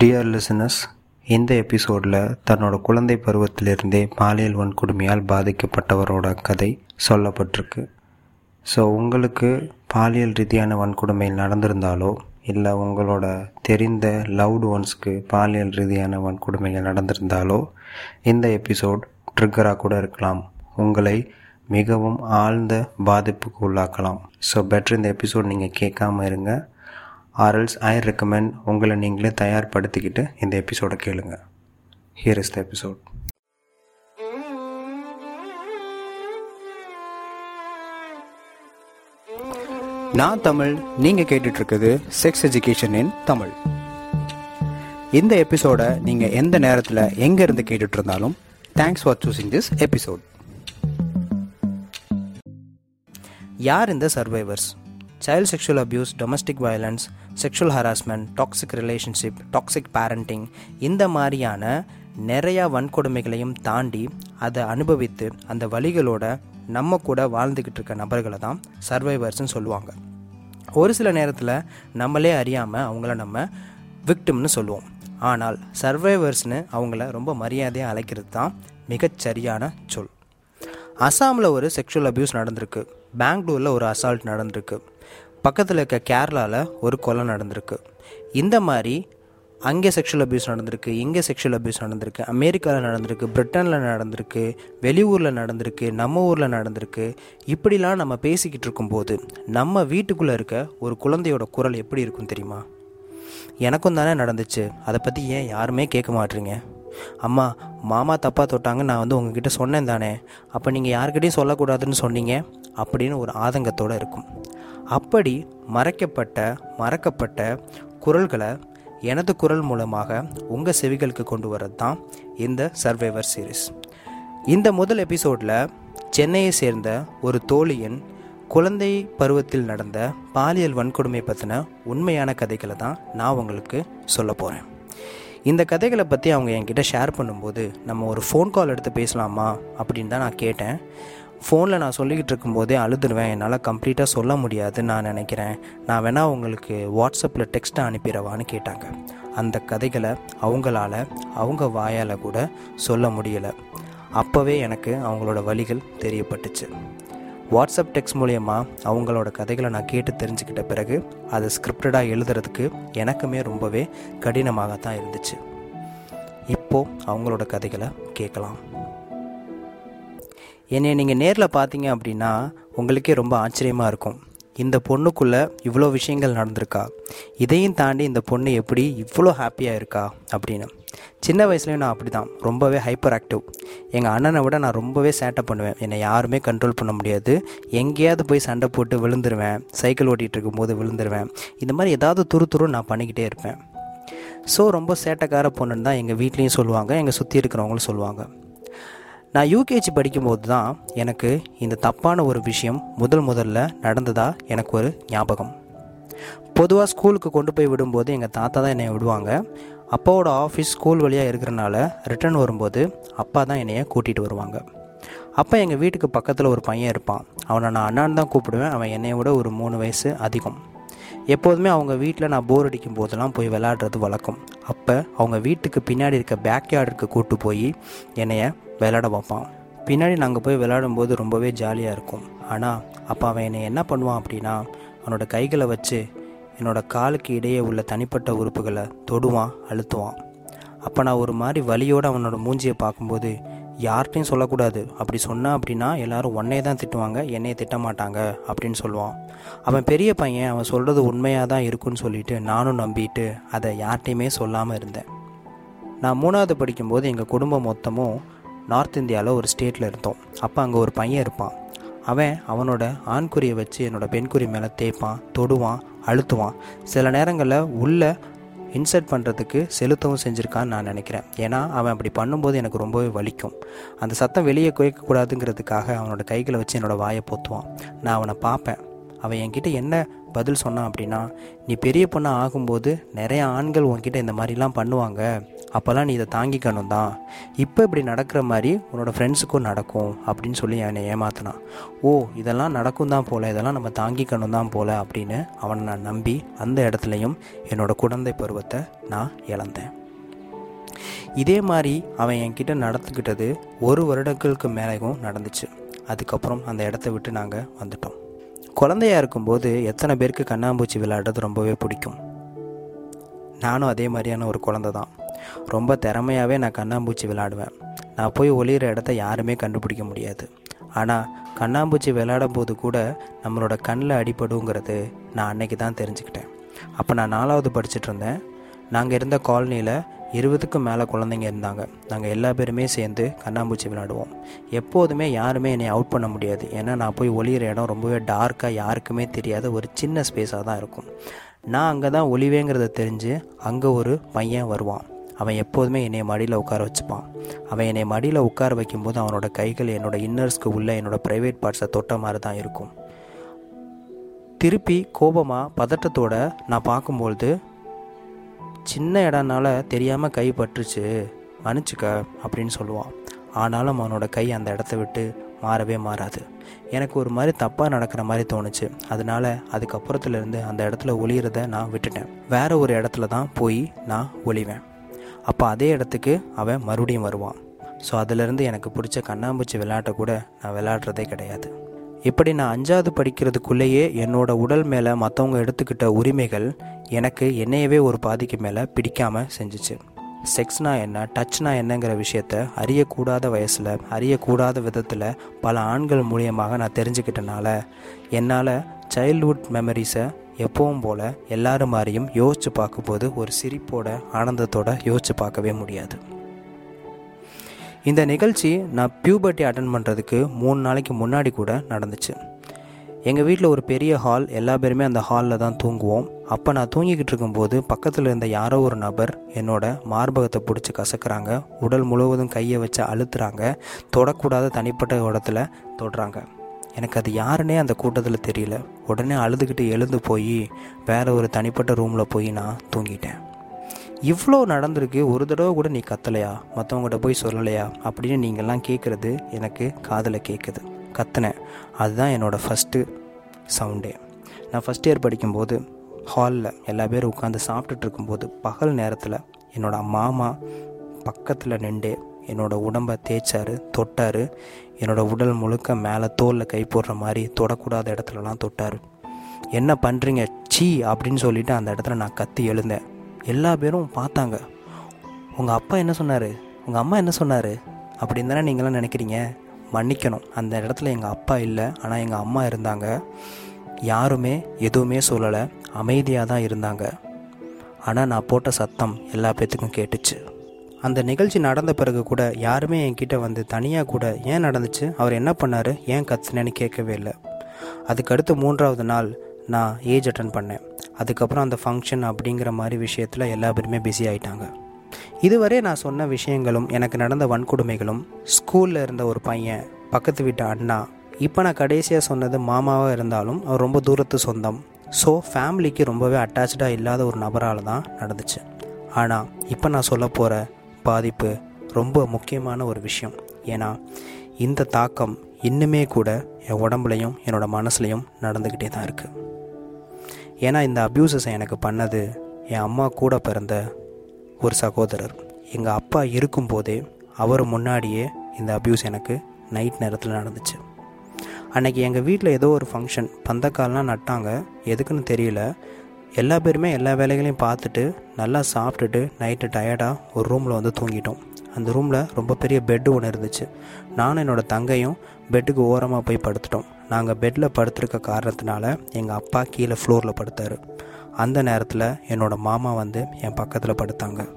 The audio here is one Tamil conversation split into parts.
டியர் லிசனஸ் இந்த எபிசோடில் தன்னோட குழந்தை பருவத்திலிருந்தே பாலியல் வன்கொடுமையால் பாதிக்கப்பட்டவரோட கதை சொல்லப்பட்டிருக்கு. ஸோ உங்களுக்கு பாலியல் ரீதியான வன்கொடுமை நடந்திருந்தாலோ இல்லை உங்களோட தெரிந்த லவ்டு ஒன்ஸ்க்கு பாலியல் ரீதியான வன்கொடுமைகள் நடந்திருந்தாலோ இந்த எபிசோட் ட்ரிக்கராக கூட இருக்கலாம். உங்களை மிகவும் ஆழ்ந்த பாதிப்புக்கு உள்ளாக்கலாம். ஸோ பெட்டர் இந்த எபிசோட் நீங்கள் கேட்காம இருங்க. ஆர்எல்ஸ் ஐ ரெக்கமெண்ட் உங்களை நீங்களே தயார்படுத்திக்கிட்டு இந்த எபிசோடை கேளுங்க. ஹியர் இஸ் த எபிசோட் நான் தமிழ் நீங்கள் கேட்டுட்ருக்குது செக்ஸ் எஜுகேஷன் இன் தமிழ். இந்த எபிசோடை நீங்கள் எந்த நேரத்தில் எங்கே இருந்து thanks for choosing this episode யார் இந்த survivors child sexual abuse domestic violence sexual harassment toxic relationship toxic parenting இந்த மாதிரியான நிறையா வன்கொடுமைகளையும் தாண்டி அதை அனுபவித்து அந்த வழிகளோட நம்ம கூட வாழ்ந்துக்கிட்டு இருக்க நபர்களை தான் சர்வைவர்ஸ்னு சொல்லுவாங்க. ஒரு சில நேரத்தில் நம்மளே அறியாமல் அவங்கள நம்ம விக்டிம்னு சொல்லுவோம். ஆனால் சர்வைவர்ஸ்னு அவங்கள ரொம்ப மரியாதையாக அழைக்கிறது தான் மிகச்சரியான சொல். அசாமில் ஒரு செக்ஷுவல் அப்யூஸ் நடந்திருக்கு. பெங்களூரில் ஒரு அசால்ட் நடந்திருக்கு. பக்கத்தில் இருக்க கேரளாவில் ஒரு கொலை நடந்திருக்கு. இந்த மாதிரி அங்கே செக்ஷுவல் அப்யூஸ் நடந்திருக்கு இங்கே செக்ஷுவல் அப்யூஸ் நடந்திருக்கு அமெரிக்காவில் நடந்திருக்கு பிரிட்டனில் நடந்திருக்கு வெளியூரில் நடந்திருக்கு நம்ம ஊரில் நடந்திருக்கு. இப்படிலாம் நம்ம பேசிக்கிட்டு இருக்கும்போது நம்ம வீட்டுக்குள்ளே இருக்க ஒரு குழந்தையோட குரல் எப்படி இருக்கும் தெரியுமா? எனக்கும் தானே நடந்துச்சு. அதை பற்றி ஏன் யாருமே கேட்க மாட்றீங்க அம்மா மாமா தப்பாக தொட்டாங்க நான் வந்து உங்ககிட்ட சொன்னேன் தானே. அப்போ நீங்கள் யாருக்கிட்டையும் சொல்லக்கூடாதுன்னு சொன்னீங்க? அப்படின்னு ஒரு ஆதங்கத்தோடு இருக்கும். அப்படி மறைக்கப்பட்ட மறக்கப்பட்ட குரல்களை எனது குரல் மூலமாக உங்கள் செவிகளுக்கு கொண்டு வரது தான் இந்த சர்வைவர் சீரீஸ். இந்த முதல் எபிசோடில் சென்னையை சேர்ந்த ஒரு தோழியின் குழந்தை பருவத்தில் நடந்த பாலியல் வன்கொடுமை பற்றின உண்மையான கதைகளை தான் நான் உங்களுக்கு சொல்ல போகிறேன் இந்த கதைகளை பற்றி அவங்க என்கிட்ட ஷேர் பண்ணும்போது நம்ம ஒரு ஃபோன் கால் எடுத்து பேசலாமா அப்படின்னு தான் நான் கேட்டேன். ஃபோனில் நான் சொல்லிக்கிட்டு இருக்கும்போதே அழுதுருவேன். என்னால் கம்ப்ளீட்டாக சொல்ல முடியாதுன்னு நான் நினைக்கிறேன். நான் வேணால் உங்களுக்கு வாட்ஸ்அப்பில் டெக்ஸ்ட்டை அனுப்பிடவான்னு கேட்டாங்க. அந்த கதைகளை அவங்களால அவங்க வாயால் கூட சொல்ல முடியலை. அப்போவே எனக்கு அவங்களோட வழிகள் தெரியப்பட்டுச்சு. வாட்ஸ்அப் டெக்ஸ்ட் மூலயமா அவங்களோட கதைகளை நான் கேட்டு தெரிஞ்சுக்கிட்ட பிறகு அதை ஸ்கிரிப்டடாக எழுதுறதுக்கு எனக்குமே ரொம்பவே கடினமாக தான் இருந்துச்சு. இப்போது அவங்களோட கதைகளை கேட்கலாம். என்னை நீங்கள் நேரில் பார்த்தீங்க அப்படின்னா உங்களுக்கே ரொம்ப ஆச்சரியமாக இருக்கும். இந்த பொண்ணுக்குள்ளே இவ்வளோ விஷயங்கள் நடந்திருக்கா? இதையும் தாண்டி இந்த பொண்ணு எப்படி இவ்வளோ ஹாப்பியாக இருக்கா? அப்படின்னு. சின்ன வயசுலேயும் நான் அப்படி தான் ரொம்பவே ஹைப்பர் ஆக்டிவ் எங்கள் அண்ணனை விட நான் ரொம்பவே சேட்டை பண்ணுவேன். என்னை யாருமே கண்ட்ரோல் பண்ண முடியாது. எங்கேயாவது போய் சண்டை போட்டு விழுந்துருவேன். சைக்கிள் ஓட்டிகிட்டு இருக்கும்போது விழுந்துருவேன். இந்த மாதிரி ஏதாவது துரு துரு நான் பண்ணிக்கிட்டே இருப்பேன். ஸோ ரொம்ப சேட்டைக்கார பொண்ணுன்னு தான் எங்கள் வீட்லேயும் சொல்லுவாங்க. எங்கள் சுற்றி இருக்கிறவங்களும் சொல்லுவாங்க. நான் யூகேஜி படிக்கும்போது தான் எனக்கு இந்த தப்பான ஒரு விஷயம் முதல் முதல்ல நடந்ததா எனக்கு ஒரு ஞாபகம். பொதுவாக ஸ்கூலுக்கு கொண்டு போய் விடும்போது எங்கள் தாத்தா தான் என்னை விடுவாங்க. அப்பாவோட ஆஃபீஸ் ஸ்கூல் வழியாக இருக்கிறனால ரிட்டர்ன் வரும்போது அப்பா தான் என்னையை கூட்டிகிட்டு வருவாங்க. அப்போ எங்கள் வீட்டுக்கு பக்கத்தில் ஒரு பையன் இருப்பான். அவனை நான் அண்ணான்னு தான் கூப்பிடுவேன். அவன் என்னைய விட ஒரு மூணு வயசு அதிகம். எப்போதுமே அவங்க வீட்டில் நான் போர் அடிக்கும் போதெல்லாம் போய் விளாடுறது வழக்கம். அப்போ அவங்க வீட்டுக்கு பின்னாடி இருக்க பேக் யார்டுக்கு கூட்டு போய் என்னைய விளாட பார்ப்பான் பின்னாடி நாங்கள் போய் விளையாடும்போது ரொம்பவே ஜாலியாக இருக்கும். ஆனால் அப்போ அவன் என்னை என்ன பண்ணுவான் அப்படின்னா அவனோட கைகளை வச்சு என்னோடய காலுக்கு இடையே உள்ள தனிப்பட்ட உறுப்புகளை தொடுவான் அழுத்துவான். அப்போ நான் ஒரு மாதிரி வலியோடு அவனோட மூஞ்சியை பார்க்கும்போது யார்கிட்டையும் சொல்லக்கூடாது. அப்படி சொன்னால் அப்படின்னா எல்லாரும் உன்னே தான் திட்டுவாங்க என்னையை திட்ட மாட்டாங்க அப்படின்னு சொல்லுவான். அவன் பெரிய பையன் அவன் சொல்கிறது உண்மையாக தான் இருக்குன்னு சொல்லிட்டு நானும் நம்பிட்டு அதை யார்கிட்டையுமே சொல்லாமல் இருந்தேன். நான் மூணாவது படிக்கும்போது எங்கள் குடும்பம் மொத்தமும் நார்த் இந்தியாவில் ஒரு ஸ்டேட்டில் இருந்தோம். அப்போ அங்கே ஒரு பையன் இருப்பான். அவன் அவனோட ஆண்குறியை வச்சு என்னோட பெண்குறி மேலே தேய்ப்பான் தொடுவான் அழுத்துவான். சில நேரங்களில் உள்ள இன்சர்ட் பண்ணுறதுக்கு செலுத்தவும் செஞ்சுருக்கான்னு நான் நினைக்கிறேன். ஏன்னா அவன் அப்படி பண்ணும்போது எனக்கு ரொம்பவே வலிக்கும். அந்த சத்தம் வெளியே குறைக்கக்கூடாதுங்கிறதுக்காக அவனோட கைகளை வச்சு என்னோடய வாயை போத்துவான். நான் அவனை பார்ப்பேன். அவன் என்கிட்ட என்ன பதில் சொன்னான் அப்படின்னா நீ பெரிய பொண்ணாக ஆகும்போது நிறைய ஆண்கள் உன்கிட்ட இந்த மாதிரிலாம் பண்ணுவாங்க. அப்போல்லாம் நீ இதை தாங்கிக்கணும் தான் இப்போ இப்படி நடக்கிற மாதிரி உன்னோட ஃப்ரெண்ட்ஸுக்கும் நடக்கும் அப்படின்னு சொல்லி என்னை ஏமாத்தினான். ஓ இதெல்லாம் நடக்கும் தான் போல் இதெல்லாம் நம்ம தாங்கிக்கணும் தான் போல் அப்படின்னு அவனை நான் நம்பி அந்த இடத்துலையும் என்னோட குழந்தை பருவத்தை நான் இழந்தேன். இதே மாதிரி அவன் என்கிட்ட நடந்துக்கிட்டது ஒரு வருடங்களுக்கு மேலேயும் நடந்துச்சு. அதுக்கப்புறம் அந்த இடத்த விட்டு நாங்கள் வந்துட்டோம். குழந்தையா இருக்கும்போது எத்தனை பேருக்கு கண்ணாம்பூச்சி விளையாடுறது ரொம்பவே பிடிக்கும். நானும் அதே மாதிரியான ஒரு குழந்தை தான் ரொம்ப திறமையாகவே நான் கண்ணாம்பூச்சி விளாடுவேன் நான் போய் ஒளியிற இடத்த யாருமே கண்டுபிடிக்க முடியாது. ஆனால் கண்ணாம்பூச்சி விளையாடும் போது கூட நம்மளோட கண்ணில் அடிபடுங்கிறது நான் அன்னைக்கு தான் தெரிஞ்சுக்கிட்டேன். அப்போ நான் நாலாவது படிச்சுட்டு இருந்தேன். நாங்கள் இருந்த காலனியில் இருபதுக்கும் மேலே குழந்தைங்க இருந்தாங்க. நாங்கள் எல்லா பேருமே சேர்ந்து கண்ணாம்பூச்சி விளையாடுவோம். எப்போதுமே யாருமே என்னை அவுட் பண்ண முடியாது. ஏன்னா நான் போய் ஒளியிற இடம் ரொம்பவே டார்க்காக யாருக்குமே தெரியாத ஒரு சின்ன ஸ்பேஸாக தான் இருக்கும். நான் அங்கே தான் ஒளிவேங்கிறத தெரிஞ்சு அங்கே ஒரு பையன் வருவான். அவன் எப்போதுமே என்னை மடியில் உட்கார வச்சுப்பான். அவன் என்னை மடியில் உட்கார வைக்கும்போது அவனோட கைகள் என்னோட இன்னர்ஸ்க்கு உள்ள என்னோட ப்ரைவேட் பார்ட்ஸை தொட்ட மாதிரி தான் இருக்கும். திருப்பி கோபமாக பதட்டத்தோட நான் பார்க்கும்பொழுது சின்ன இடம்னால தெரியாமல் கை பட்டுருச்சு மன்னிச்சுக்க அப்படின்னு சொல்லுவான். ஆனாலும் அவனோட கை அந்த இடத்த விட்டு மாறவே மாறாது. எனக்கு ஒரு மாதிரி தப்பாக நடக்கிற மாதிரி தோணுச்சு. அதனால அதுக்கப்புறத்துலேருந்து அந்த இடத்துல ஒளியிறத நான் விட்டுட்டேன். வேற ஒரு இடத்துல தான் போய் நான் ஒளிவேன். அப்போ அதே இடத்துக்கு அவன் மறுபடியும் வருவான். ஸோ அதிலிருந்து எனக்கு பிடிச்ச கண்ணாம்பூச்சி விளையாட்டை கூட நான் விளையாடுறதே கிடையாது. இப்படி நான் அஞ்சாவது படிக்கிறதுக்குள்ளேயே என்னோட உடல் மேலே மற்றவங்க எடுத்துக்கிட்ட உரிமைகள் எனக்கு என்னையவே ஒரு பாதிக்கு மேலே பிடிக்காமல் செஞ்சுச்சு. செக்ஸ்னா என்ன டச்னா என்னங்கிற விஷயத்த அறியக்கூடாத வயசில் அறியக்கூடாத விதத்தில் பல ஆண்கள் மூலியமாக நான் தெரிஞ்சுக்கிட்டனால என்னால் சைல்ட்ஹுட் மெமரிஸை எப்பவும் போல் எல்லாரும் மாதிரியும் யோசித்து பார்க்கும்போது ஒரு சிரிப்போட ஆனந்தத்தோட யோசித்து பார்க்கவே முடியாது. இந்த நிகழ்ச்சி நான் பியூபர்ட்டி அட்டன் பண்ணுறதுக்கு மூணு நாளைக்கு முன்னாடி கூட நடந்துச்சு. எங்கள் வீட்டில் ஒரு பெரிய ஹால் எல்லா பேருமே அந்த ஹாலில் தான் தூங்குவோம். அப்போ நான் தூங்கிக்கிட்டு இருக்கும்போது பக்கத்தில் இருந்த யாரோ ஒரு நபர் என்னோட மார்பகத்தை பிடிச்சி கசக்குறாங்க. உடல் முழுவதும் கையை வச்சு அழுத்துறாங்க. தொடக்கூடாத தனிப்பட்ட இடத்துல தொடுறாங்க. எனக்கு அது யாருன்னே அந்த கூட்டத்தில் தெரியல. உடனே அழுதுகிட்டு எழுந்து போய் வேறு ஒரு தனிப்பட்ட ரூமில் போய் நான் தூங்கிட்டேன். இவ்வளோ நடந்திருக்கு ஒரு தடவை கூட நீ கத்தலையா? மற்றவங்ககிட்ட போய் சொல்லலையா? அப்படின்னு நீங்கள்லாம் கேட்குறது எனக்கு காதில் கேட்குது கத்துனேன். அதுதான் என்னோடய ஃபஸ்ட்டு சவுண்டே நான் ஃபஸ்ட் இயர் படிக்கும்போது ஹாலில் எல்லா பேரும் உட்காந்து சாப்பிட்டுட்டு இருக்கும்போது பகல் நேரத்தில் என்னோடய மாமா பக்கத்தில் நின்று என்னோடய உடம்பை தேய்ச்சாரு தொட்டார். என்னோட உடல் முழுக்க மேலே தோலில் கை போடுற மாதிரி தொடக்கூடாத இடத்துலலாம் தொட்டார். என்ன பண்ணுறீங்க சீ அப்படின்னு சொல்லிவிட்டு அந்த இடத்துல நான் கத்தி எழுந்தேன். எல்லா பேரும் பார்த்தாங்க. உங்கள் அப்பா என்ன சொன்னார்? உங்கள் அம்மா என்ன சொன்னார்? அப்படின்னு தானே நீங்களாம் நினைக்கிறீங்க? மன்னிக்கணும். அந்த இடத்துல எங்கள் அப்பா இல்லை. ஆனால் எங்கள் அம்மா இருந்தாங்க. யாருமே எதுவுமே சொல்லலை. அமைதியாக தான் இருந்தாங்க. ஆனால் நான் போட்ட சத்தம் எல்லா பேத்துக்கும் கேட்டுச்சு. அந்த நிகழ்ச்சி நடந்த பிறகு கூட யாருமே என்கிட்ட வந்து தனியாக கூட ஏன் நடந்துச்சு? அவர் என்ன பண்ணார்? ஏன் கத்துனேன்னு கேட்கவே இல்லை. அதுக்கடுத்து மூன்றாவது நாள் நான் ஏஜ் அட்டன் பண்ணேன். அதுக்கப்புறம் அந்த ஃபங்க்ஷன் அப்படிங்கிற மாதிரி விஷயத்தில் எல்லா பேருமே பிஸி ஆகிட்டாங்க இதுவரை நான் சொன்ன விஷயங்களும் எனக்கு நடந்த வன்கொடுமைகளும் ஸ்கூலில் இருந்த ஒரு பையன் பக்கத்து வீட்டு அண்ணா இப்போ நான் கடைசியாக சொன்னது மாமாவாக இருந்தாலும் அவர் ரொம்ப தூரத்து சொந்தம். ஸோ ஃபேமிலிக்கு ரொம்பவே அட்டாச்சாக இல்லாத ஒரு நபரால் தான் நடந்துச்சு. ஆனால் இப்போ நான் சொல்ல போகிற பாதிப்பு ரொம்ப முக்கியமான ஒரு விஷயம். ஏன்னா இந்த தாக்கம் இன்னுமே கூட என் உடம்புலையும் என்னோட மனசுலையும் நடந்துக்கிட்டே தான் இருக்குது ஏன்னா இந்த அப்யூசஸை எனக்கு பண்ணது என் அம்மா கூட பிறந்த ஒரு சகோதரர். எங்கள் அப்பா இருக்கும்போதே அவர் முன்னாடியே இந்த அப்யூஸ் எனக்கு நைட் நேரத்தில் நடந்துச்சு. அன்றைக்கி எங்கள் வீட்டில் ஏதோ ஒரு ஃபங்க்ஷன் பந்தக்கால்லாம் நட்டாங்க. எதுக்குன்னு தெரியல. எல்லா பேருமே எல்லா வேலைகளையும் பார்த்துட்டு நல்லா சாப்பிட்டுட்டு நைட்டு டயர்டாக ஒரு ரூமில் வந்து தூங்கிட்டோம். அந்த ரூமில் ரொம்ப பெரிய பெட்டு ஒன்று இருந்துச்சு. நானும் என்னோடய தங்கையும் பெட்டுக்கு ஓரமாக போய் படுத்துட்டோம். நாங்கள் பெட்டில் படுத்துருக்க காரணத்தினால எங்கள் அப்பா கீழே ஃப்ளோரில் படுத்தார். அந்த நேரத்தில் என்னோடய மாமா வந்து என் பக்கத்தில் படுத்தாங்க.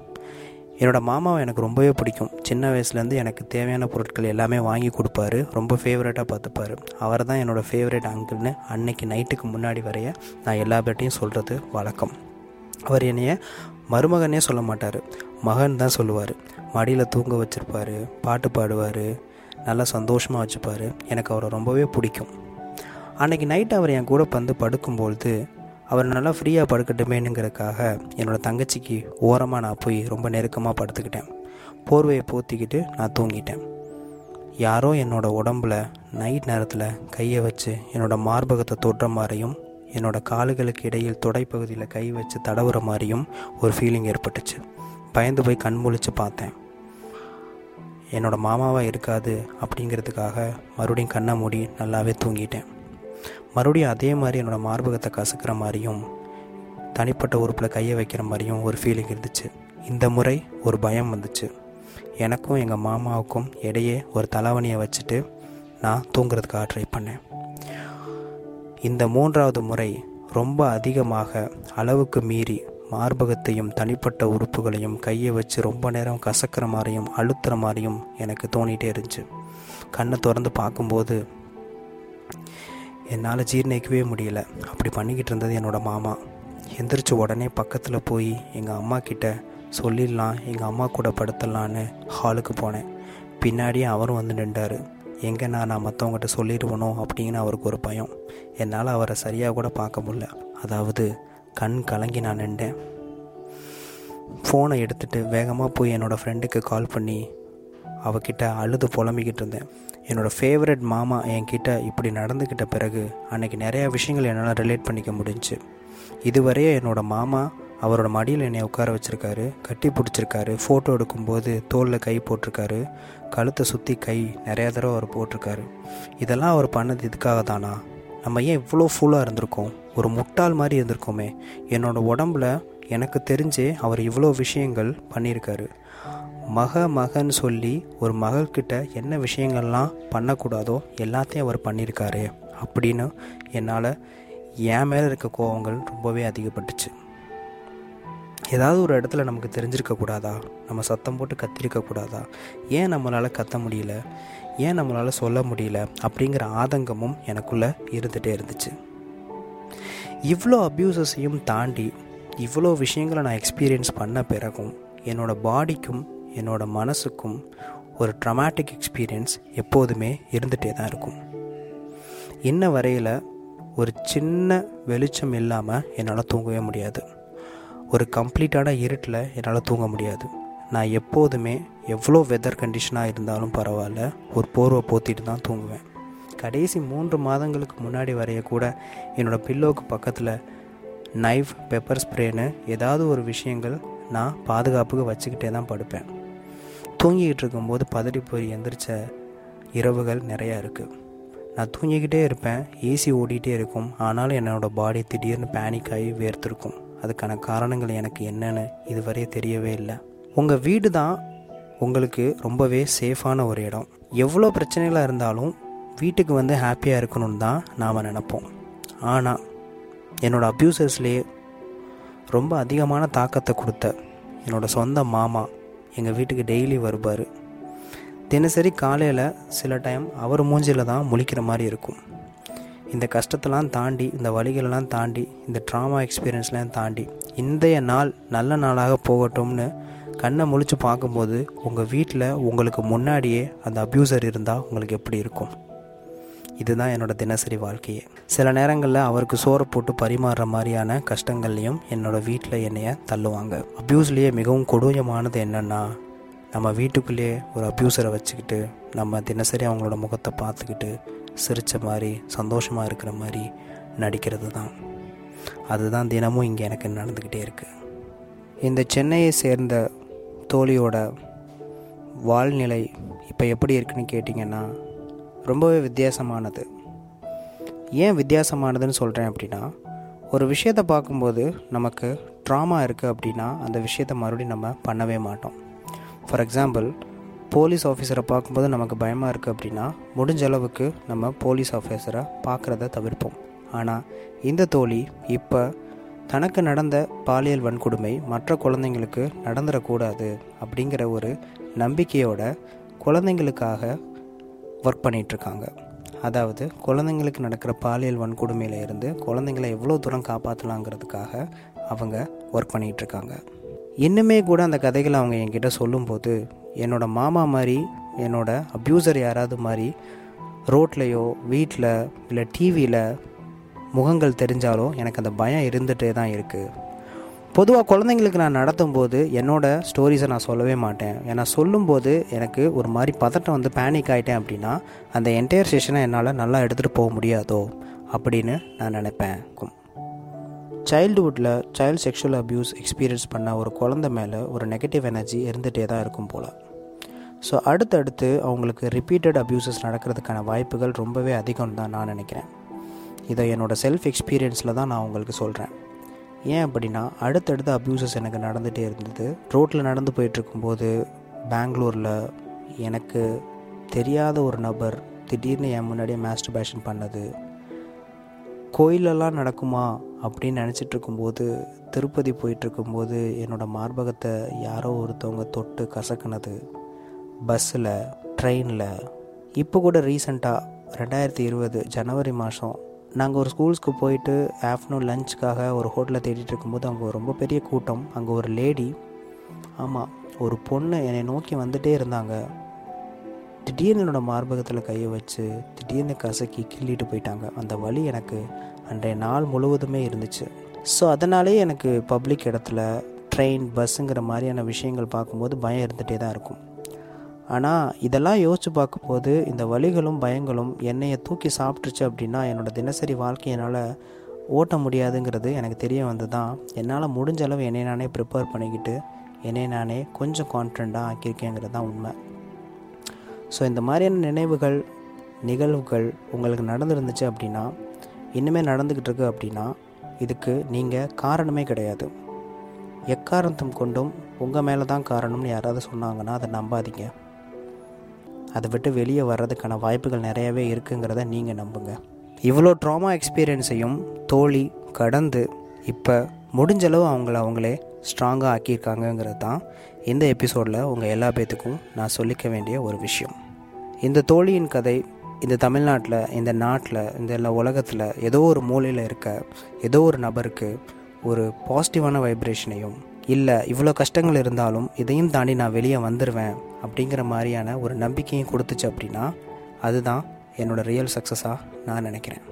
என்னோடய மாமாவை எனக்கு ரொம்பவே பிடிக்கும். சின்ன வயசுலேருந்து எனக்கு தேவையான பொருட்கள் எல்லாமே வாங்கி கொடுப்பாரு. ரொம்ப ஃபேவரட்டாக பார்த்துப்பாரு. அவர் தான் என்னோடய ஃபேவரட் அங்கிள்னு அன்னைக்கு நைட்டுக்கு முன்னாடி வரைய நான் எல்லா பேர்ட்டையும் சொல்கிறது வழக்கம். அவர் என்னைய மருமகனே சொல்ல மாட்டார். மகன் தான் சொல்லுவார். மடியில் தூங்க வச்சுருப்பாரு. பாட்டு பாடுவார். நல்லா சந்தோஷமாக வச்சுப்பார். எனக்கு அவரை ரொம்பவே பிடிக்கும். அன்றைக்கி நைட் அவர் என் கூட வந்து படுக்கும்பொழுது அவர் நல்லா ஃப்ரீயாக படுக்கட்டுமேனுங்கிறதுக்காக என்னோடய தங்கச்சிக்கு ஓரமாக நான் போய் ரொம்ப நெருக்கமாக படுத்துக்கிட்டேன். போர்வையை போத்திக்கிட்டு நான் தூங்கிட்டேன். யாரோ என்னோடய உடம்புல நைட் நேரத்தில் கையை வச்சு என்னோடய மார்பகத்தை தொடுற மாதிரியும் என்னோடய காலுகளுக்கு இடையில் தொடைப்பகுதியில் கை வச்சு தடவுற மாதிரியும் ஒரு ஃபீலிங் ஏற்பட்டுச்சு. பயந்து போய் கண் முழிச்சு பார்த்தேன். என்னோடய மாமாவாக இருக்காது அப்படிங்கிறதுக்காக மறுபடியும் கண்ணை மூடி நல்லாவே தூங்கிட்டேன். மறுபடியும் அதே மாதிரி என்னோடய மார்பகத்தை கசக்கிற மாதிரியும் தனிப்பட்ட உறுப்பில் கையை வைக்கிற மாதிரியும் ஒரு ஃபீலிங் இருந்துச்சு. இந்த முறை ஒரு பயம் வந்துச்சு. எனக்கும் எங்கள் மாமாவுக்கும் இடையே ஒரு தலைவணியை வச்சுட்டு நான் தூங்குறதுக்காக ட்ரை பண்ணேன். இந்த மூன்றாவது முறை ரொம்ப அதிகமாக அளவுக்கு மீறி மார்பகத்தையும் தனிப்பட்ட உறுப்புகளையும் கையை வச்சு ரொம்ப நேரம் கசக்கிற மாதிரியும் அழுத்துற மாதிரியும் எனக்கு தோணிகிட்டே இருந்துச்சு. கண்ணை திறந்து பார்க்கும்போது என்னால் ஜீர்ணிக்கவே முடியல. அப்படி பண்ணிக்கிட்டு இருந்தது என்னோடய மாமா. எந்திரிச்சு உடனே பக்கத்தில் போய் எங்கள் அம்மா கிட்ட சொல்லிடலாம் எங்கள் அம்மா கூட படுத்தலான்னு ஹாலுக்கு போனேன். பின்னாடியே அவரும் வந்து நின்றார். எங்கே நான் நான் மற்றவங்ககிட்ட சொல்லிடுவனோ அப்படின்னு அவருக்கு ஒரு பயம். என்னால் அவரை சரியாக கூட பார்க்க முடியல. அதாவது கண் கலங்கி நான் நின்றேன். ஃபோனை எடுத்துகிட்டு வேகமாக போய் என்னோடய ஃப்ரெண்டுக்கு கால் பண்ணி அவகிட்ட அழுது புலம்பிக்கிட்டு இருந்தேன். என்னோடய ஃபேவரட் மாமா என்கிட்ட இப்படி நடந்துக்கிட்ட பிறகு அன்றைக்கி நிறையா விஷயங்கள் என்னால் ரிலேட் பண்ணிக்க முடிஞ்சுச்சு இதுவரையே என்னோடய மாமா அவரோட மடியில் என்னை உட்கார வச்சுருக்காரு கட்டி பிடிச்சிருக்காரு ஃபோட்டோ எடுக்கும்போது தோளில் கை போட்டிருக்காரு கழுத்தை சுற்றி கை நிறையா தடவை அவர் போட்டிருக்காரு. இதெல்லாம் அவர் பண்ணது இதுக்காக தானா? நம்ம ஏன் இவ்வளோ ஃபுல்லாக இருந்திருக்கோம்? ஒரு முட்டாள் மாதிரி இருந்திருக்கோமே. என்னோடய உடம்புல எனக்கு தெரிஞ்சே அவர் இவ்வளோ விஷயங்கள் பண்ணியிருக்காரு. மக மகன் சொல்லி ஒரு மகள்கிட்ட என்ன விஷயங்கள்லாம் பண்ணக்கூடாதோ எல்லாத்தையும் அவர் பண்ணியிருக்காரு அப்படின்னு என்னால் என் மேலே இருக்க கோபங்கள் ரொம்பவே அதிகப்பட்டுச்சு. ஏதாவது ஒரு இடத்துல நமக்கு தெரிஞ்சிருக்கக்கூடாதா நம்ம சத்தம் போட்டு கத்திருக்கக்கூடாதா ஏன் நம்மளால் கத்த முடியல? ஏன் நம்மளால் சொல்ல முடியல? அப்படிங்கிற ஆதங்கமும் எனக்குள்ளே இருந்துகிட்டே இருந்துச்சு. இவ்வளோ அப்யூசஸையும் தாண்டி இவ்வளோ விஷயங்களை நான் எக்ஸ்பீரியன்ஸ் பண்ண பிறகும் என்னோடய பாடிக்கும் என்னோடய மனசுக்கும் ஒரு ட்ரமாட்டிக் எக்ஸ்பீரியன்ஸ் எப்போதுமே இருந்துகிட்டே தான் இருக்கும். இன்ன வரையில் ஒரு சின்ன வெளிச்சம் இல்லாமல் என்னால் தூங்கவே முடியாது. ஒரு கம்ப்ளீட்டான இருட்டில் என்னால் தூங்க முடியாது. நான் எப்போதுமே எவ்வளோ வெதர் கண்டிஷனாக இருந்தாலும் பரவாயில்ல ஒரு போர்வை போத்திட்டு தான் தூங்குவேன். கடைசி மூன்று மாதங்களுக்கு முன்னாடி வரைய கூட என்னோடய பில்லோவுக்கு பக்கத்தில் நைஃப் பெப்பர் ஸ்ப்ரேன்னு ஏதாவது ஒரு விஷயங்கள் நான் பாதுகாப்புக்கு வச்சுக்கிட்டே தான் படுப்பேன். தூங்கிக்கிட்டு இருக்கும்போது பதறி போய் எந்திரிச்ச இரவுகள் நிறையா இருக்குது நான் தூங்கிக்கிட்டே இருப்பேன் ஏசி ஓடிட்டே இருக்கும். ஆனாலும் என்னோடய பாடி திடீர்னு பேனிக் ஆகி வேர்த்திருக்கும் அதுக்கான காரணங்கள் எனக்கு என்னென்னு இதுவரை தெரியவே இல்லை. உங்கள் வீடு தான் உங்களுக்கு ரொம்பவே சேஃபான ஒரு இடம். எவ்வளோ பிரச்சனைகளாக இருந்தாலும் வீட்டுக்கு வந்து ஹாப்பியாக இருக்கணும்னு தான் நாம் நினப்போம். ஆனால் என்னோடய அப்யூசர்ஸ்லேயே ரொம்ப அதிகமான தாக்கத்தை கொடுத்த என்னோடய சொந்த மாமா எங்கள் வீட்டுக்கு டெய்லி வருவார் தினசரி காலையில் சில டைம் அவர் மூஞ்சியில் தான் முழிக்கிற மாதிரி இருக்கும். இந்த கஷ்டத்தெல்லாம் தாண்டி இந்த வழிகளெல்லாம் தாண்டி இந்த ட்ராமா எக்ஸ்பீரியன்ஸ்லாம் தாண்டி இன்றைய நாள் நல்ல நாளாக போகட்டும்னு கண்ணை முழித்து பார்க்கும்போது உங்கள் வீட்டில் உங்களுக்கு முன்னாடியே அந்த அப்யூசர் இருந்தால் உங்களுக்கு எப்படி இருக்கும்? இதுதான் என்னோடய தினசரி வாழ்க்கையே. சில நேரங்களில் அவருக்கு சோறு போட்டு பரிமாறுற மாதிரியான கஷ்டங்கள்லையும் என்னோடய வீட்டில் என்னைய தள்ளுவாங்க. அப்யூஸ்லேயே மிகவும் கொடூரமானது என்னென்னா நம்ம வீட்டுக்குள்ளேயே ஒரு அப்யூசரை வச்சுக்கிட்டு நம்ம தினசரி அவங்களோட முகத்தை பார்த்துக்கிட்டு சிரித்த மாதிரி சந்தோஷமாக இருக்கிற மாதிரி நடிக்கிறது தான் அதுதான் தினமும் இங்கே எனக்கு நடந்துக்கிட்டே இருக்குது இந்த சென்னையை சேர்ந்த தோழியோட வாழ்நிலை இப்போ எப்படி இருக்குன்னு கேட்டிங்கன்னா ரொம்பவே வித்தியாசமானது. ஏன் வித்தியாசமானதுன்னு சொல்கிறேன் அப்படின்னா ஒரு விஷயத்தை பார்க்கும்போது நமக்கு ட்ராமா இருக்குது அப்படின்னா அந்த விஷயத்தை மறுபடியும் நம்ம பண்ணவே மாட்டோம். ஃபார் எக்ஸாம்பிள் போலீஸ் ஆஃபீஸரை பார்க்கும்போது நமக்கு பயமாக இருக்குது அப்படின்னா முடிஞ்ச அளவுக்கு நம்ம போலீஸ் ஆஃபீஸரை பார்க்குறத தவிர்ப்போம். ஆனால் இந்த தோழி இப்போ தனக்கு நடந்த பாலியல் வன்கொடுமை மற்ற குழந்தைங்களுக்கு நடந்துடக்கூடாது அப்படிங்கிற ஒரு நம்பிக்கையோட குழந்தைங்களுக்காக ஒர்க் பண்ணிகிட்ருக்காங்க அதாவது குழந்தைங்களுக்கு நடக்கிற பாலியல் வன்கொடுமையில் இருந்து குழந்தைங்களை எவ்வளோ தூரம் காப்பாற்றலாங்கிறதுக்காக அவங்க ஒர்க் பண்ணிகிட்ருக்காங்க இன்னுமே கூட அந்த கதைகளை அவங்க என்கிட்ட சொல்லும்போது என்னோடய மாமா மாதிரி என்னோடய அப்யூசர் யாராவது மாதிரி ரோட்லேயோ வீட்டில் இல்லை டிவியில் முகங்கள் தெரிஞ்சாலும் எனக்கு அந்த பயம் இருந்துகிட்டே தான் இருக்குது பொதுவாக குழந்தைங்களுக்கு நான் நடத்தும் போது என்னோடய ஸ்டோரிஸை நான் சொல்லவே மாட்டேன். ஏன்னா சொல்லும்போது எனக்கு ஒரு மாதிரி பதட்டம் வந்து பேனிக் ஆகிட்டேன் அப்படின்னா அந்த என்டையர் செஷனை என்னால் நல்லா எடுத்துகிட்டு போக முடியாதோ அப்படின்னு நான் நினைப்பேன். சைல்டுஹுட்டில் சைல்டு செக்ஷுவல் அப்யூஸ் எக்ஸ்பீரியன்ஸ் பண்ண ஒரு குழந்த மேலே ஒரு நெகட்டிவ் எனர்ஜி இருந்துகிட்டே தான் இருக்கும் போல். ஸோ அடுத்தடுத்து அவங்களுக்கு ரிப்பீட்டட் அப்யூசஸ் நடக்கிறதுக்கான வாய்ப்புகள் ரொம்பவே அதிகம் தான் நான் நினைக்கிறேன். இதை என்னோடய செல்ஃப் எக்ஸ்பீரியன்ஸில் தான் நான் உங்களுக்கு சொல்கிறேன் ஏன் அப்படின்னா அடுத்தடுத்து அப்யூசஸ் எனக்கு நடந்துகிட்டே இருந்தது. ரோட்டில் நடந்து போயிட்டுருக்கும்போது பெங்களூரில் எனக்கு தெரியாத ஒரு நபர் திடீர்னு என் முன்னாடியே மாஸ்டர்பேஷன் பண்ணது. கோயிலெல்லாம் நடக்குமா அப்படின்னு நினச்சிட்டு இருக்கும்போது திருப்பதி போயிட்டுருக்கும்போது என்னோடய மார்பகத்தை யாரோ ஒருத்தவங்க தொட்டு கசக்குனது. பஸ்ஸில் ட்ரெயினில் இப்போ கூட ரீசண்டாக ரெண்டாயிரத்தி இருபது ஜனவரி மாதம் நாங்கள் ஒரு ஸ்கூல்ஸ்க்கு போயிட்டு ஆஃப்டர்நூன் லஞ்சுக்காக ஒரு ஹோட்டலில் தேடிட்டு இருக்கும்போது அங்கே ரொம்ப பெரிய கூட்டம். அங்கே ஒரு லேடி ஆமாம் ஒரு பொண்ணு என்னை நோக்கி வந்துகிட்டே இருந்தாங்க. திடீர்னு என்னோடய மார்பகத்தில் கையை வச்சு திடீர்னு கசக்கி கிள்ளிட்டு போயிட்டாங்க. அந்த வழி எனக்கு அன்றைய நாள் முழுவதுமே இருந்துச்சு. ஸோ அதனாலே எனக்கு பப்ளிக் இடத்துல ட்ரெயின் பஸ்ஸுங்கிற மாதிரியான விஷயங்கள் பார்க்கும்போது பயம் இருந்துகிட்டே தான் இருக்கும். ஆனால் இதெல்லாம் யோசித்து பார்க்கும்போது இந்த வழிகளும் பயங்களும் என்னையை தூக்கி சாப்பிட்ருச்சு அப்படின்னா என்னோடய தினசரி வாழ்க்கை என்னால் ஓட்ட முடியாதுங்கிறது எனக்கு தெரிய வந்து தான் என்னால் முடிஞ்ச அளவு என்னை நானே ப்ரிப்பேர் பண்ணிக்கிட்டு என்னை நானே கொஞ்சம் கான்ஃபிடண்ட்டாக ஆக்கியிருக்கேங்கிறது தான் உண்மை. ஸோ இந்த மாதிரியான நினைவுகள் நிகழ்வுகள் உங்களுக்கு நடந்துருந்துச்சு அப்படின்னா இன்னுமே நடந்துக்கிட்டு இருக்கு அப்படின்னா இதுக்கு நீங்கள் காரணமே கிடையாது. எக்காரணத்தும் கொண்டும் உங்கள் மேலே தான் காரணம்னு யாராவது சொன்னாங்கன்னா அதை நம்பாதீங்க. அதை விட்டு வெளியே வர்றதுக்கான வாய்ப்புகள் நிறையவே இருக்குங்கிறத நீங்கள் நம்புங்க. இவ்வளோ ட்ராமா எக்ஸ்பீரியன்ஸையும் தோழி கடந்து இப்போ முடிஞ்சளவு அவங்கள அவங்களே ஸ்ட்ராங்காக ஆக்கியிருக்காங்கங்கிறது தான் இந்த எபிசோடில் உங்கள் எல்லா பேத்துக்கும் நான் சொல்லிக்க வேண்டிய ஒரு விஷயம். இந்த தோழியின் கதை இந்த தமிழ்நாட்டில் இந்த நாட்டில் இந்த எல்லா உலகத்தில் ஏதோ ஒரு மூலையில் இருக்க ஏதோ ஒரு நபருக்கு ஒரு பாசிட்டிவான வைப்ரேஷனையும் இல்லை இவ்வளோ கஷ்டங்கள் இருந்தாலும் இதையும் தாண்டி நான் வெளியே வந்துடுவேன் அப்படிங்கிற மாதிரியான ஒரு நம்பிக்கையும் கொடுத்துச்சு அப்படின்னா அதுதான் என்னோடய ரியல் சக்ஸஸாக நான் நினைக்கிறேன்.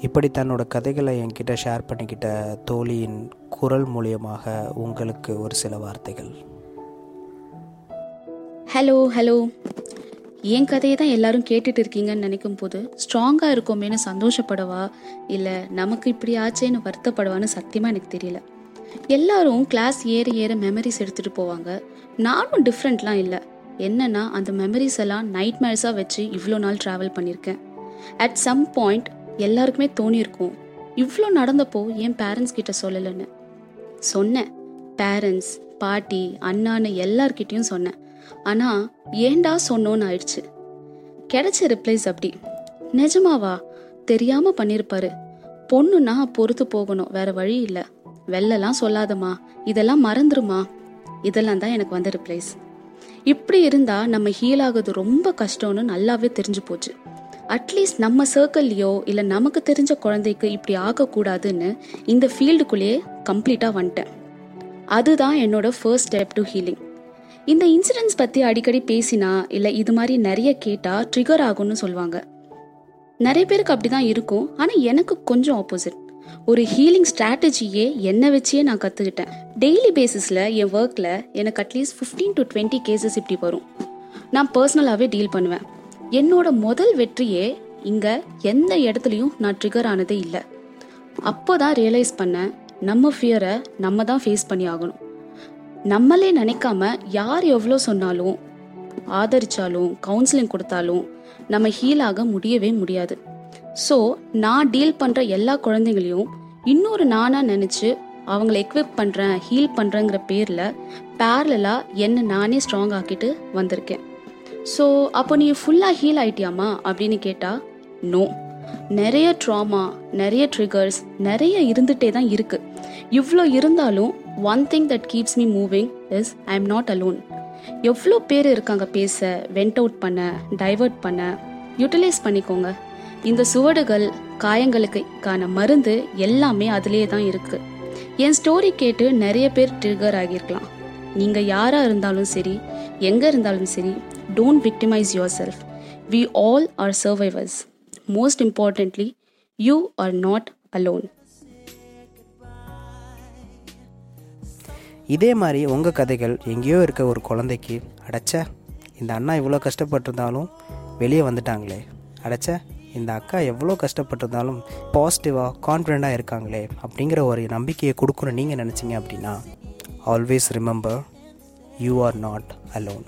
இப்படி தன்னோட கதைகளை என்கிட்ட ஷேர் பண்ணிக்கிட்ட தோழியின் குரல் மூலியமாக உங்களுக்கு ஒரு சில வார்த்தைகள். ஹலோ ஹலோ என் கதையை தான் எல்லாரும் கேட்டுட்டு இருக்கீங்கன்னு நினைக்கும் போது ஸ்ட்ராங்காக இருக்கோமேனு சந்தோஷப்படவா? இல்லை நமக்கு இப்படி ஆச்சேன்னு வருத்தப்படவான்னு சத்தியமாக எனக்கு தெரியல. எல்லாரும் கிளாஸ் ஏற ஏற மெமரிஸ் எடுத்துகிட்டு போவாங்க. நானும் டிஃப்ரெண்ட்லாம் இல்லை. என்னன்னா அந்த மெமரிஸ் எல்லாம் நைட் மேர்ஸாக வச்சு இவ்வளோ நாள் ட்ராவல் பண்ணியிருக்கேன் அட் சம் பாயிண்ட் எல்லாருக்குமே தோணியிருக்கும் இவ்வளோ நடந்தப்போ என் பேரண்ட்ஸ் கிட்ட சொல்லலைன்னு. சொன்னேன். பேரண்ட்ஸ் பாட்டி அண்ணான்னு எல்லார்கிட்டயும் சொன்னேன். ஆனால் ஏண்டா சொன்னோன்னு ஆயிடுச்சு. கிடைச்ச ரிப்ளைஸ் அப்படி. நிஜமாவா? தெரியாமல் பண்ணியிருப்பாரு பொண்ணுன்னா பொறுத்து போகணும். வேற வழி இல்லை. வெள்ளலாம் சொல்லாதம்மா. இதெல்லாம் மறந்துருமா இதெல்லாம் தான் எனக்கு வந்த ரிப்ளைஸ் இப்படி இருந்தா நம்ம ஹீல் ஆகுது ரொம்ப கஷ்டம்னு நல்லாவே தெரிஞ்சு போச்சு. அட்லீஸ்ட் நம்ம சர்க்கிள்லையோ இல்லை நமக்கு தெரிஞ்ச குழந்தைக்கு இப்படி ஆகக்கூடாதுன்னு இந்த ஃபீல்டுக்குள்ளேயே கம்ப்ளீட்டாக வந்துட்டேன். அதுதான் என்னோட ஃபர்ஸ்ட் ஸ்டெப் டு ஹீலிங் இந்த இன்சிடென்ட்ஸ் பற்றி அடிக்கடி பேசினா இல்லை இது மாதிரி நிறைய கேட்டால் ட்ரிகர் ஆகும்னு சொல்லுவாங்க. நிறைய பேருக்கு அப்படி தான் இருக்கும் ஆனால் எனக்கு கொஞ்சம் ஆப்போசிட் ஒரு ஹீலிங் ஸ்ட்ராட்டஜியே என்னை வச்சே நான் கற்றுக்கிட்டேன் டெய்லி பேசிஸில் என் ஒர்க்கில் எனக்கு at least fifteen to twenty cases இப்படி வரும். நான் பர்சனலாகவே டீல் பண்ணுவேன். என்னோட முதல் வெற்றியே இங்கே எந்த இடத்துலையும் நான் ட்ரிகர் ஆனதே இல்லை. அப்போ தான் ரியலைஸ் பண்ணேன் நம்ம ஃபியரை நம்ம தான் ஃபேஸ் பண்ணி ஆகணும். நம்மளே நினைக்காம யார் எவ்வளோ சொன்னாலும் ஆதரிச்சாலும் கவுன்சிலிங் கொடுத்தாலும் நம்ம ஹீல் ஆக முடியவே முடியாது. ஸோ நான் டீல் பண்ணுற எல்லா குழந்தைங்களையும் இன்னொரு நானாக நினச்சி அவங்கள எக்விப் பண்ணுறேன் ஹீல் பண்ணுறேங்கிற பேரில் பேரலாக என்னை நானே ஸ்ட்ராங் ஆக்கிட்டு வந்திருக்கேன். ஸோ அப்போ நீ ஃபுல்லாக ஹீல் ஆயிட்டியாமா அப்படின்னு கேட்டால் நோ நிறைய ட்ராமா நிறைய ட்ரிகர்ஸ் நிறைய இருந்துகிட்டே தான் இருக்குது இவ்வளோ இருந்தாலும் one thing that keeps me moving is I am not alone எவ்வளோ பேர் இருக்காங்க பேச வெண்ட் அவுட் பண்ண டைவர்ட் பண்ண யூட்டிலைஸ் பண்ணிக்கோங்க. இந்த சுவடுகள் காயங்களுக்கான மருந்து எல்லாமே அதிலே தான் இருக்கு. என் ஸ்டோரி கேட்டு நிறைய பேர் ட்ரிகர் ஆகியிருக்கலாம். நீங்கள் யாராக இருந்தாலும் சரி எங்கே இருந்தாலும் சரி don't victimise yourself we all are survivors most importantly you are not alone இதே மாதிரி உங்கள் கதைகள் எங்கேயோ இருக்க ஒரு குழந்தைக்கு அடைச்ச இந்த அண்ணா இவ்வளோ கஷ்டப்பட்டிருந்தாலும் வெளியே வந்துட்டாங்களே அடைச்ச. இந்த அக்கா எவ்வளோ கஷ்டப்பட்டிருந்தாலும் பாசிட்டிவாக கான்ஃபிடெண்ட்டாக இருக்காங்களே அப்படிங்கிற ஒரு நம்பிக்கையை கொடுக்குறோம் நீங்கள் நினச்சிங்க அப்படின்னா always remember you are not alone